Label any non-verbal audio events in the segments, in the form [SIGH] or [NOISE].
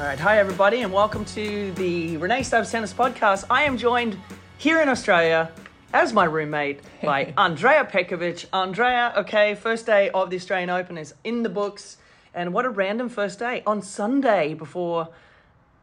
All right, hi everybody, and welcome to the Rennae Stubbs Tennis Podcast. I am joined here in Australia as my roommate by [LAUGHS] Andrea Petkovic. Andrea, okay, first day of the Australian Open is in the books, and what a random first day on Sunday before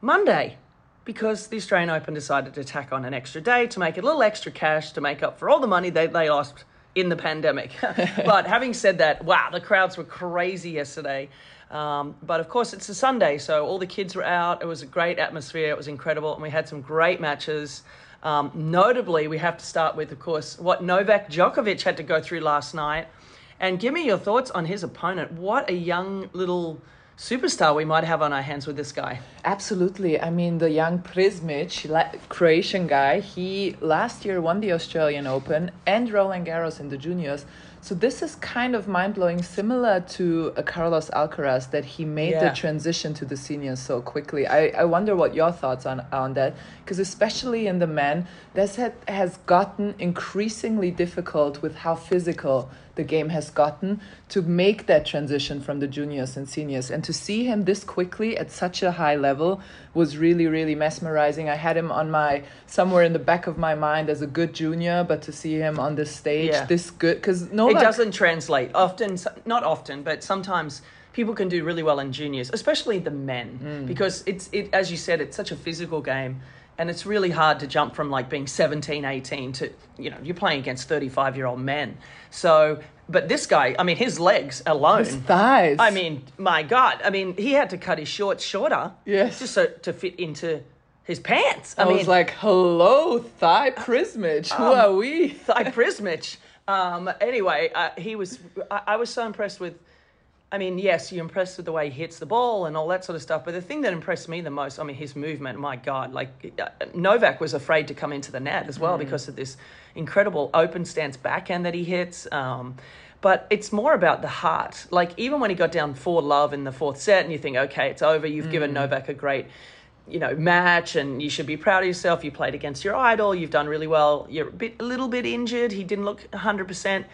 Monday, because the Australian Open decided to tack on an extra day to make a little extra cash to make up for all the money they, they lost in the pandemic. [LAUGHS] but having said that, wow, the crowds were crazy yesterday. Um, but of course, it's a Sunday, so all the kids were out. It was a great atmosphere. It was incredible, and we had some great matches. Um, notably, we have to start with, of course, what Novak Djokovic had to go through last night. And give me your thoughts on his opponent. What a young little superstar we might have on our hands with this guy. Absolutely. I mean, the young Prizmic, Croatian guy, he last year won the Australian Open and Roland Garros in the juniors. So this is kind of mind blowing, similar to a Carlos Alcaraz that he made Yeah. the transition to the seniors so quickly. I, I wonder what your thoughts on on that, because especially in the men, this had, has gotten increasingly difficult with how physical the game has gotten to make that transition from the juniors and seniors. And to see him this quickly at such a high level was really really mesmerizing. I had him on my somewhere in the back of my mind as a good junior but to see him on this stage Yeah. this good because no, It doesn't translate. Often, not often, but sometimes people can do really well in juniors, especially the men, mm. because it's it as you said, it's such a physical game. And it's really hard to jump from like being 17, 18 to, you know, you're playing against 35 year old men. So, but this guy, I mean, his legs alone. his thighs I mean, my God. I mean, he had to cut his shorts shorter. Yes. Just so to fit into his pants. I, I, mean, was like, hello, thigh Prizmic. Who Um, are we? Thigh Prizmic. Um, anyway, uh, he was. I, I was so impressed with. I mean, yes, you're impressed with the way he hits the ball and all that sort of stuff. But the thing that impressed me the most, I mean, his movement. My God, like uh, Novak was afraid to come into the net as well because of this incredible open stance backhand that he hits. Um, but it's more about the heart. Like even when he got down four love in the fourth set, and you think, okay, it's over. You've given Novak a great you know match and you should be proud of yourself you played against your idol you've done really well you're a bit a little bit injured he didn't look 100%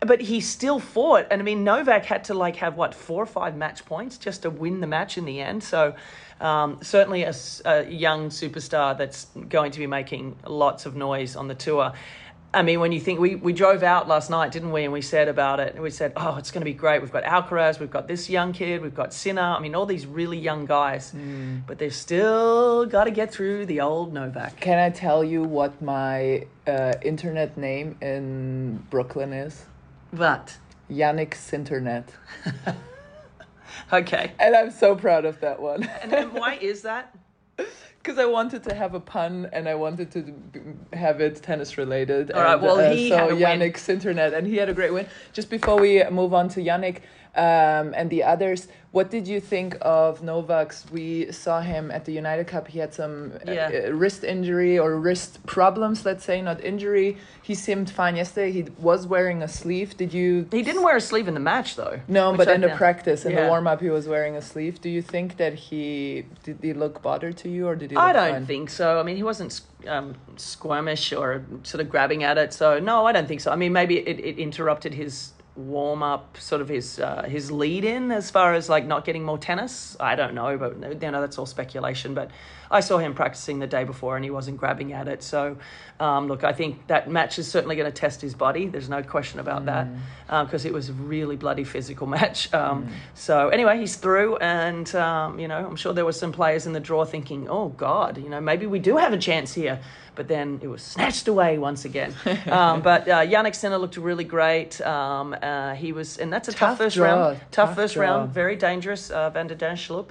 but he still fought and i mean novak had to like have what four or five match points just to win the match in the end so um, certainly a young superstar that's going to be making lots of noise on the tour I mean, when you think we, we drove out last night, didn't we? And we said about it, and we said, oh, it's going to be great. We've got Alcaraz, we've got this young kid, we've got Sinner. I mean, all these really young guys, but they've still got to get through the old Novak. Can I tell you what my uh, internet name in Brooklyn is? But Jannick Sinternet. [LAUGHS] okay, And I'm so proud of that one. and then why [LAUGHS] is that? Because I wanted to have a pun and I wanted to have it tennis related. All right, and, well, uh, he so had a win. Jannick Sinternet, and he had a great win. Just before we move on to Yannick um, and the others, what did you think of Novak's? We saw him at the United Cup. He had some uh, Yeah. uh, wrist injury or wrist problems, let's say, not injury. He seemed fine yesterday. He was wearing a sleeve. Did you? He didn't wear a sleeve in the match, though. No, but I in the practice, in Yeah. the warm up, he was wearing a sleeve. Do you think that he did he look bothered to you, or did he? I don't fine? think so. I mean, he wasn't um, squirmish or sort of grabbing at it. So no, I don't think so. I mean, maybe it, it interrupted his warm up, sort of his uh, his lead in as far as like not getting more tennis. I don't know, but you know that's all speculation. But I saw him practicing the day before, and he wasn't grabbing at it. So, um, look, I think that match is certainly going to test his body. There's no question about that because it was a really bloody physical [LAUGHS] match. Um, So anyway, he's through, and um, you know I'm sure there were some players in the draw thinking, oh God, you know maybe we do have a chance here. But then it was snatched away once again. [LAUGHS] um, but uh, Jannik Sinner looked really great. Um, uh, he was, and that's a tough, Tough first draw, round. Tough, tough first draw. round. Very dangerous, uh, Van de Zandschulp.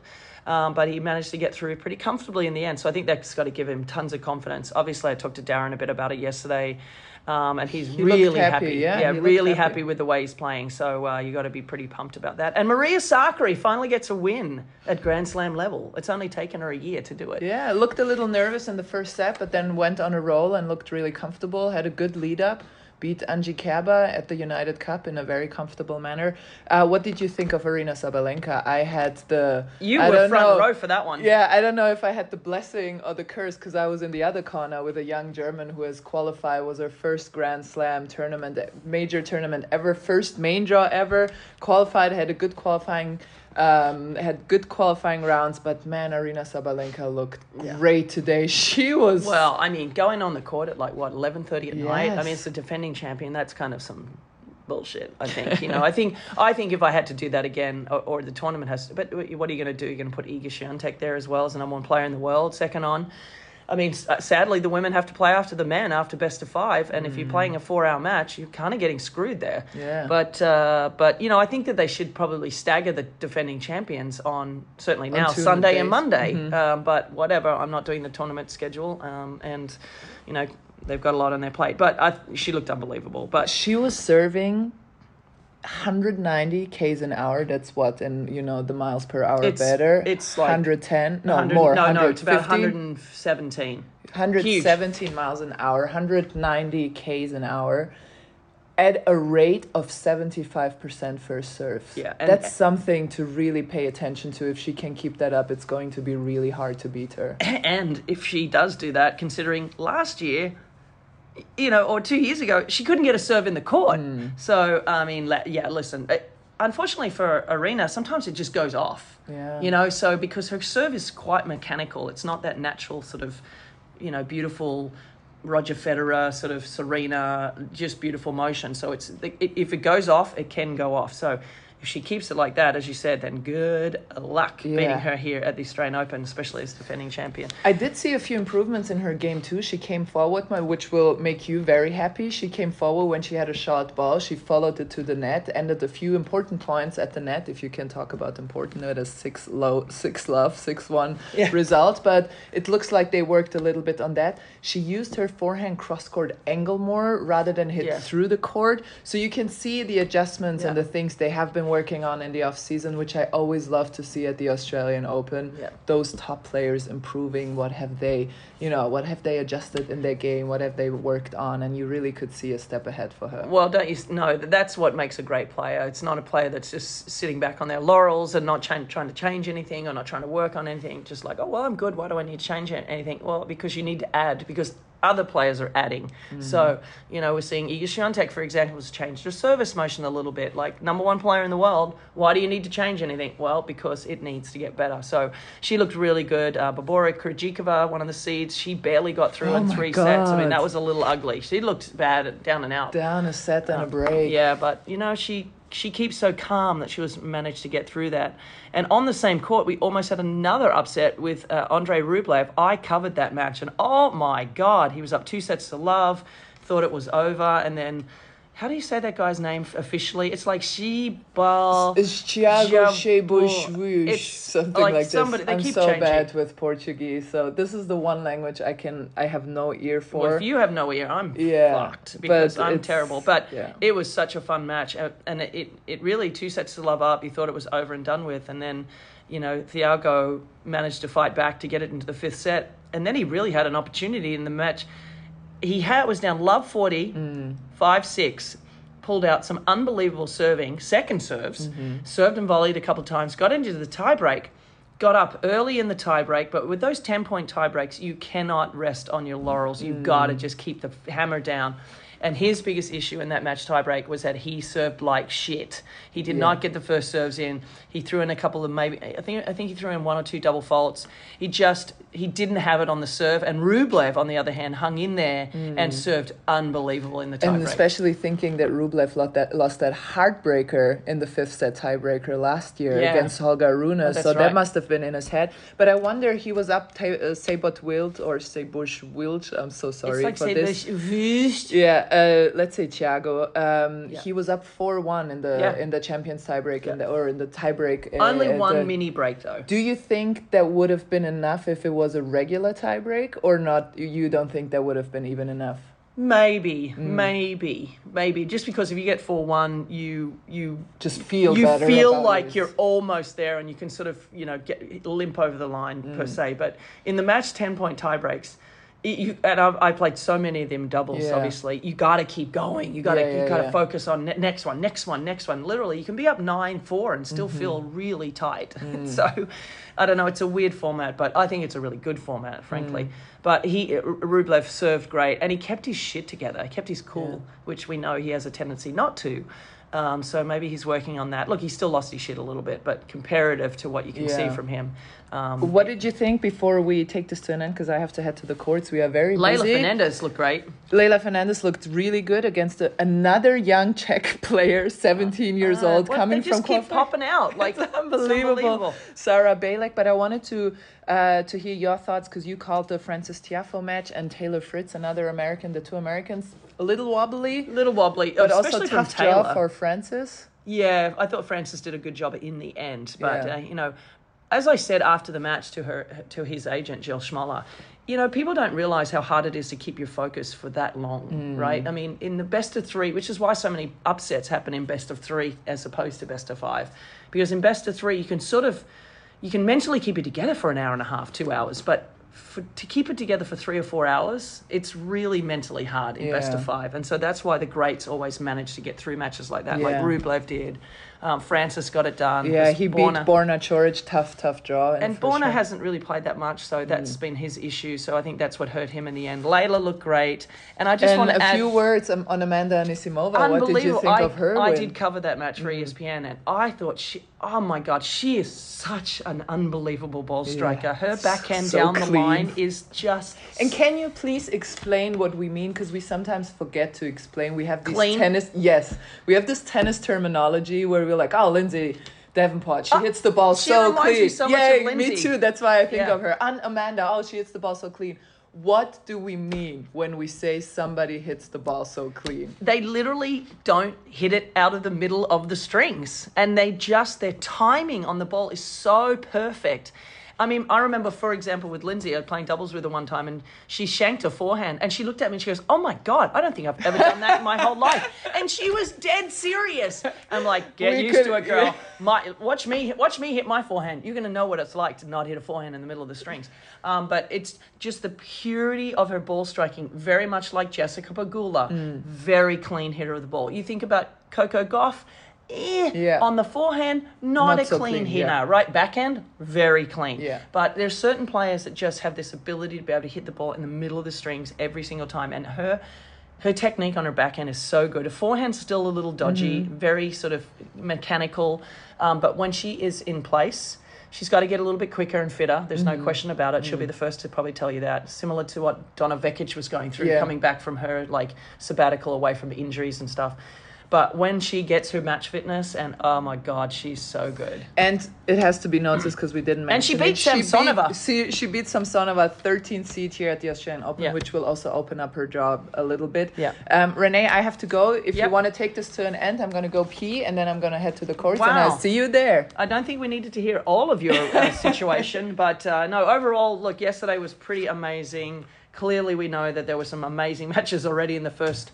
Um, but he managed to get through pretty comfortably in the end. So I think that's got to give him tons of confidence. Obviously, I talked to Darren a bit about it yesterday. Um, and he's looked really happy, happy. yeah, he really happy. happy with the way he's playing. So uh, you got to be pretty pumped about that. And Maria Sakkari finally gets a win at Grand Slam level. It's only taken her a year to do it. Yeah, looked a little nervous in the first set, but then went on a roll and looked really comfortable. Had a good lead up. Beat Angie Kerber at the United Cup in a very comfortable manner. Uh, what did you think of Aryna Sabalenka? I had the You I were front know. row for that one. Yeah, I don't know if I had the blessing or the curse because I was in the other corner with a young German who has qualified. Was her first Grand Slam tournament, major tournament ever, first main draw ever. Qualified, had a good qualifying, um, had good qualifying rounds. But man, Aryna Sabalenka looked great today. [LAUGHS] She was Well, I mean, going on the court at like what eleven thirty at night. I mean, it's the defending champion. That's kind of some bullshit. I think. You know, I think [LAUGHS] I think if I had to do that again, or, or the tournament has. To, but what are you going to do? You're going to put Iga Swiatek there as well as the number one player in the world, second on. I mean, uh, sadly, the women have to play after the men after best of five, and if you're playing a four-hour match, you're kind of getting screwed there. Yeah. But uh, but you know, I think that they should probably stagger the defending champions on certainly now two Sunday and. Monday. Mm-hmm. Um, but whatever, I'm not doing the tournament schedule, um, and you know they've got a lot on their plate. But I, she looked unbelievable. But she was serving 190 k's an hour that's what and you know the miles per hour It's- better it's like 110 no 100 more No, no, it's about 150, 117. 117 miles an hour 190 k's an hour at a rate of 75% first serve. Yeah, That's something to really pay attention to. If she can keep that up, it's going to be really hard to beat her. And if she does do that, considering last year, you know, or two years ago, she couldn't get a serve in the court. Hmm. So, I mean, yeah, listen. uh, Unfortunately for Aryna, sometimes it just goes off. Yeah. You know, so because her serve is quite mechanical, it's not that natural sort of, you know, beautiful Roger Federer sort of Serena, just beautiful motion. So it's it, if it goes off, it can go off. So if she keeps it like that, as you said, then good luck Yeah. beating her here at the Australian Open, especially as defending champion. I did see a few improvements in her game too. She came forward, which will make you very happy. She came forward when she had a short ball. She followed it to the net, ended a few important points at the net. If you can talk about important, it is six low, six love, six one Yeah. result. But it looks like they worked a little bit on that. She used her forehand cross court angle more rather than hit Yeah. through the court, so you can see the adjustments and the things they have been working on in the off season, which I always love to see at the Australian Open Yeah. those top players improving what have they you know what have they adjusted in their game what have they worked on and you really could see a step ahead for her Well, don't you know that that's what makes a great player? It's not a player that's just sitting back on their laurels and not ch- trying to change anything or not trying to work on anything. Just like, oh, well, I'm good. Why do I need to change anything? Well, because you need to add, because other players are adding. So, you know, we're seeing Iga Swiatek, for example, has changed her service motion a little bit. Like, number one player in the world, why do you need to change anything? Well, because it needs to get better. So she looked really good. Uh, Barbora Krejcikova, one of the seeds, she barely got through Oh in three sets. I mean, that was a little ugly. She looked bad down and out. down a set down and a break Yeah, but you know she she keeps so calm that she was managed to get through that. And on the same court, we almost had another upset with uh, Andrei Rublev. I covered that match, and oh my god, he was up two sets to love. Thought it was over, and then. How do you say that guy's name officially? It's like Shibal. it's Thiago Jabo- Shebush, It's something like like, somebody- this. I'm keep so changing. bad with Portuguese, so this is the one language I can I have no ear for. Well, if you have no ear, I'm Yeah, fucked because I'm terrible. But yeah. it was such a fun match, uh, and it, it it really two sets to love up. You thought it was over and done with, and then you know Thiago managed to fight back to get it into the fifth set, and then he really had an opportunity in the match. He had was down love 40, Mm. 5 6, pulled out some unbelievable serving, second serves, Mm-hmm. served and volleyed a couple of times, got into the tiebreak, got up early in the tiebreak. But with those 10 point tiebreaks, you cannot rest on your laurels. You've got to Mm. just keep the hammer down. And his biggest issue in that match tiebreak was that he served like shit. He did not get the first serves in. He threw in a couple of maybe I think I think he threw in one or two double faults. He just he didn't have it on the serve. And Rublev, on the other hand, hung in there and served unbelievable in the tiebreak. Mm. And especially thinking that Rublev lost that, lost that heartbreaker in the fifth set tiebreaker last year Yeah. against Holger Rune. that's so that must have been in his head. But I wonder, he was up ta- uh, Sabot Wild or Sabush Wild. I'm so sorry it's like for this. Yeah, uh, let's say Thiago. Um, Yeah. He was up four one in the Yeah. in the champions tiebreak in the or in the tiebreak. uh, Only at one the- mini break though. Do you think that would have been enough if it was a regular tiebreak, or not? You- don't think that would have been even enough? Maybe, Mm. maybe, maybe. Just because if you get four one, you you Just feel you feel like it. you're almost there, and you can sort of you know get limp over the line Mm. per se. But in the match ten point tie breaks. it- You, and I've, I played so many of them doubles. Yeah. Obviously, you got to keep going. You got to Yeah, you yeah, got to focus on ne- next one, next one, next one. Literally, you can be up nine four and still Mm-hmm. feel really tight. [LAUGHS] Mm. so, I don't know. It's a weird format, but I think it's a really good format, frankly. Mm. But he R- Rublev served great, and he kept his shit together. He kept his cool, which we know he has a tendency not to. Um, so maybe he's working on that. Look, he still lost his shit a little bit, but comparative to what you can see from him, um, What did you think before we take this to an end? Because I have to head to the courts. We are very Leylah busy. Fernandez looked great. Leylah Fernandez looked really good against a, another young Czech [LAUGHS] player, 17 years Uh, old, well, coming they just from keep popping out. [LAUGHS] Like It's unbelievable. Sara Bejlek, but I wanted to uh, to hear your thoughts because you called the Frances Tiafoe match and Taylor Fritz, another American, the two Americans, a little wobbly, Little wobbly, but also from tough Taylor. job for Frances. Yeah, I thought Frances did a good job in the end, but Yeah. uh, you know, as I said after the match to her to his agent Jill Schmoller, you know, people don't realize how hard it is to keep your focus for that long, Mm. right? I mean, in the best of three, which is why so many upsets happen in best of three as opposed to best of five, because in best of three you can sort of you can mentally keep it together for an hour and a half, two hours, but for, to keep it together for three or four hours, it's really mentally hard in best of five, and so that's why the greats always manage to get through matches like that, like Yeah. Rublev did. Um, Frances got it done. Yeah, he Borna- beat Borna Coric, tough, tough draw. and Borna sure. hasn't really played that much, so that's Mm. been his issue. So I think that's what hurt him in the end. Leylah looked great, and I just and want to a add few words on Amanda Anisimova. What did you think I, of her? I win? did cover that match for E ESPN, and I thought she. Oh my God, she is such an unbelievable ball striker. Her backhand So down the line is just. And can you please explain what we mean? Because we sometimes forget to explain. We have these Clean? tennis. Yes, we have this tennis terminology where we're like, oh, Lindsay Davenport, she Oh, hits the ball so reminds me clean. so yeah, me too. That's why I think Yeah. of her. And Amanda, oh, she hits the ball so clean. What do we mean when we say somebody hits the ball so clean? they literally don't hit it out of the middle of the strings and they just their timing on the ball is so perfect I mean, I remember, for example, with Lindsay, I was playing doubles with her one time, and she shanked a forehand, and she looked at me and she goes, "Oh my god, I don't think I've ever done that in my whole life." And she was dead serious. I'm like, "Get We used to it, girl. My, watch me, watch me hit my forehand. You're gonna know what it's like to not hit a forehand in the middle of the strings." Um, but it's just the purity of her ball striking, very much like Jessica Pegula, Mm. very clean hitter of the ball. You think about Coco Gauff. Eh, Yeah. On the forehand, not, Not a so clean, clean, hitter, yeah. right? Backhand, very clean. Yeah. But there's certain players that just have this ability to be able to hit the ball in the middle of the strings every single time. And her her technique on her backhand is so good. Her forehand's still a little dodgy, Mm-hmm. very sort of mechanical. Um, but when she is in place, she's got to get a little bit quicker and fitter. There's Mm-hmm. no question about it. She'll be the first to probably tell you that. Similar to what Donna Vekic was going through, Yeah. coming back from her like sabbatical away from injuries and stuff. But when she gets her match fitness, and oh my god, she's so good. And it has to be noticed because we didn't mention And she it. beat Samsonova. beat- She, she beat Samsonova 13 seed here at the Australian Open, Yeah. which will also open up her job a little bit. Yeah. Um, Rennae, I have to go. If you want to take this to an end, I'm going to go pee and then I'm going to head to the courts and I'll see you there. I don't think we needed to hear all of your uh, [LAUGHS] situation, but uh, no, overall, look, yesterday was pretty amazing. Clearly, we know that there were some amazing [LAUGHS] matches already in the first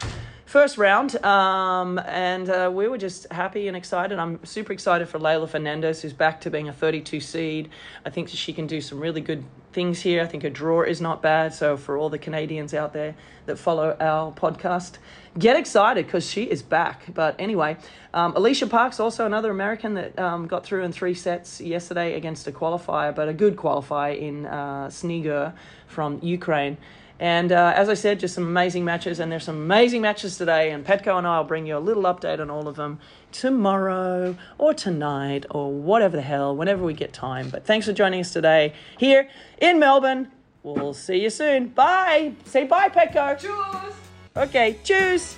first round, um, and uh, we were just happy and excited. I'm super excited for Leylah Fernandez, who's back to being a 32 seed. I think she can do some really good things here. I think her draw is not bad. So for all the Canadians out there that follow our podcast, get excited because she is back. But anyway, um, Alycia Parks, also another American that um, got through in three sets yesterday against a qualifier, but a good qualifier in uh, from Ukraine. And uh, as I said, just some amazing matches, and there's some amazing matches today. And Petko and I will bring you a little update on all of them tomorrow or tonight or whatever the hell, whenever we get time. But thanks for joining us today here in Melbourne. We'll see you soon. Bye. Say bye, Petko. Cheers. Okay, choose.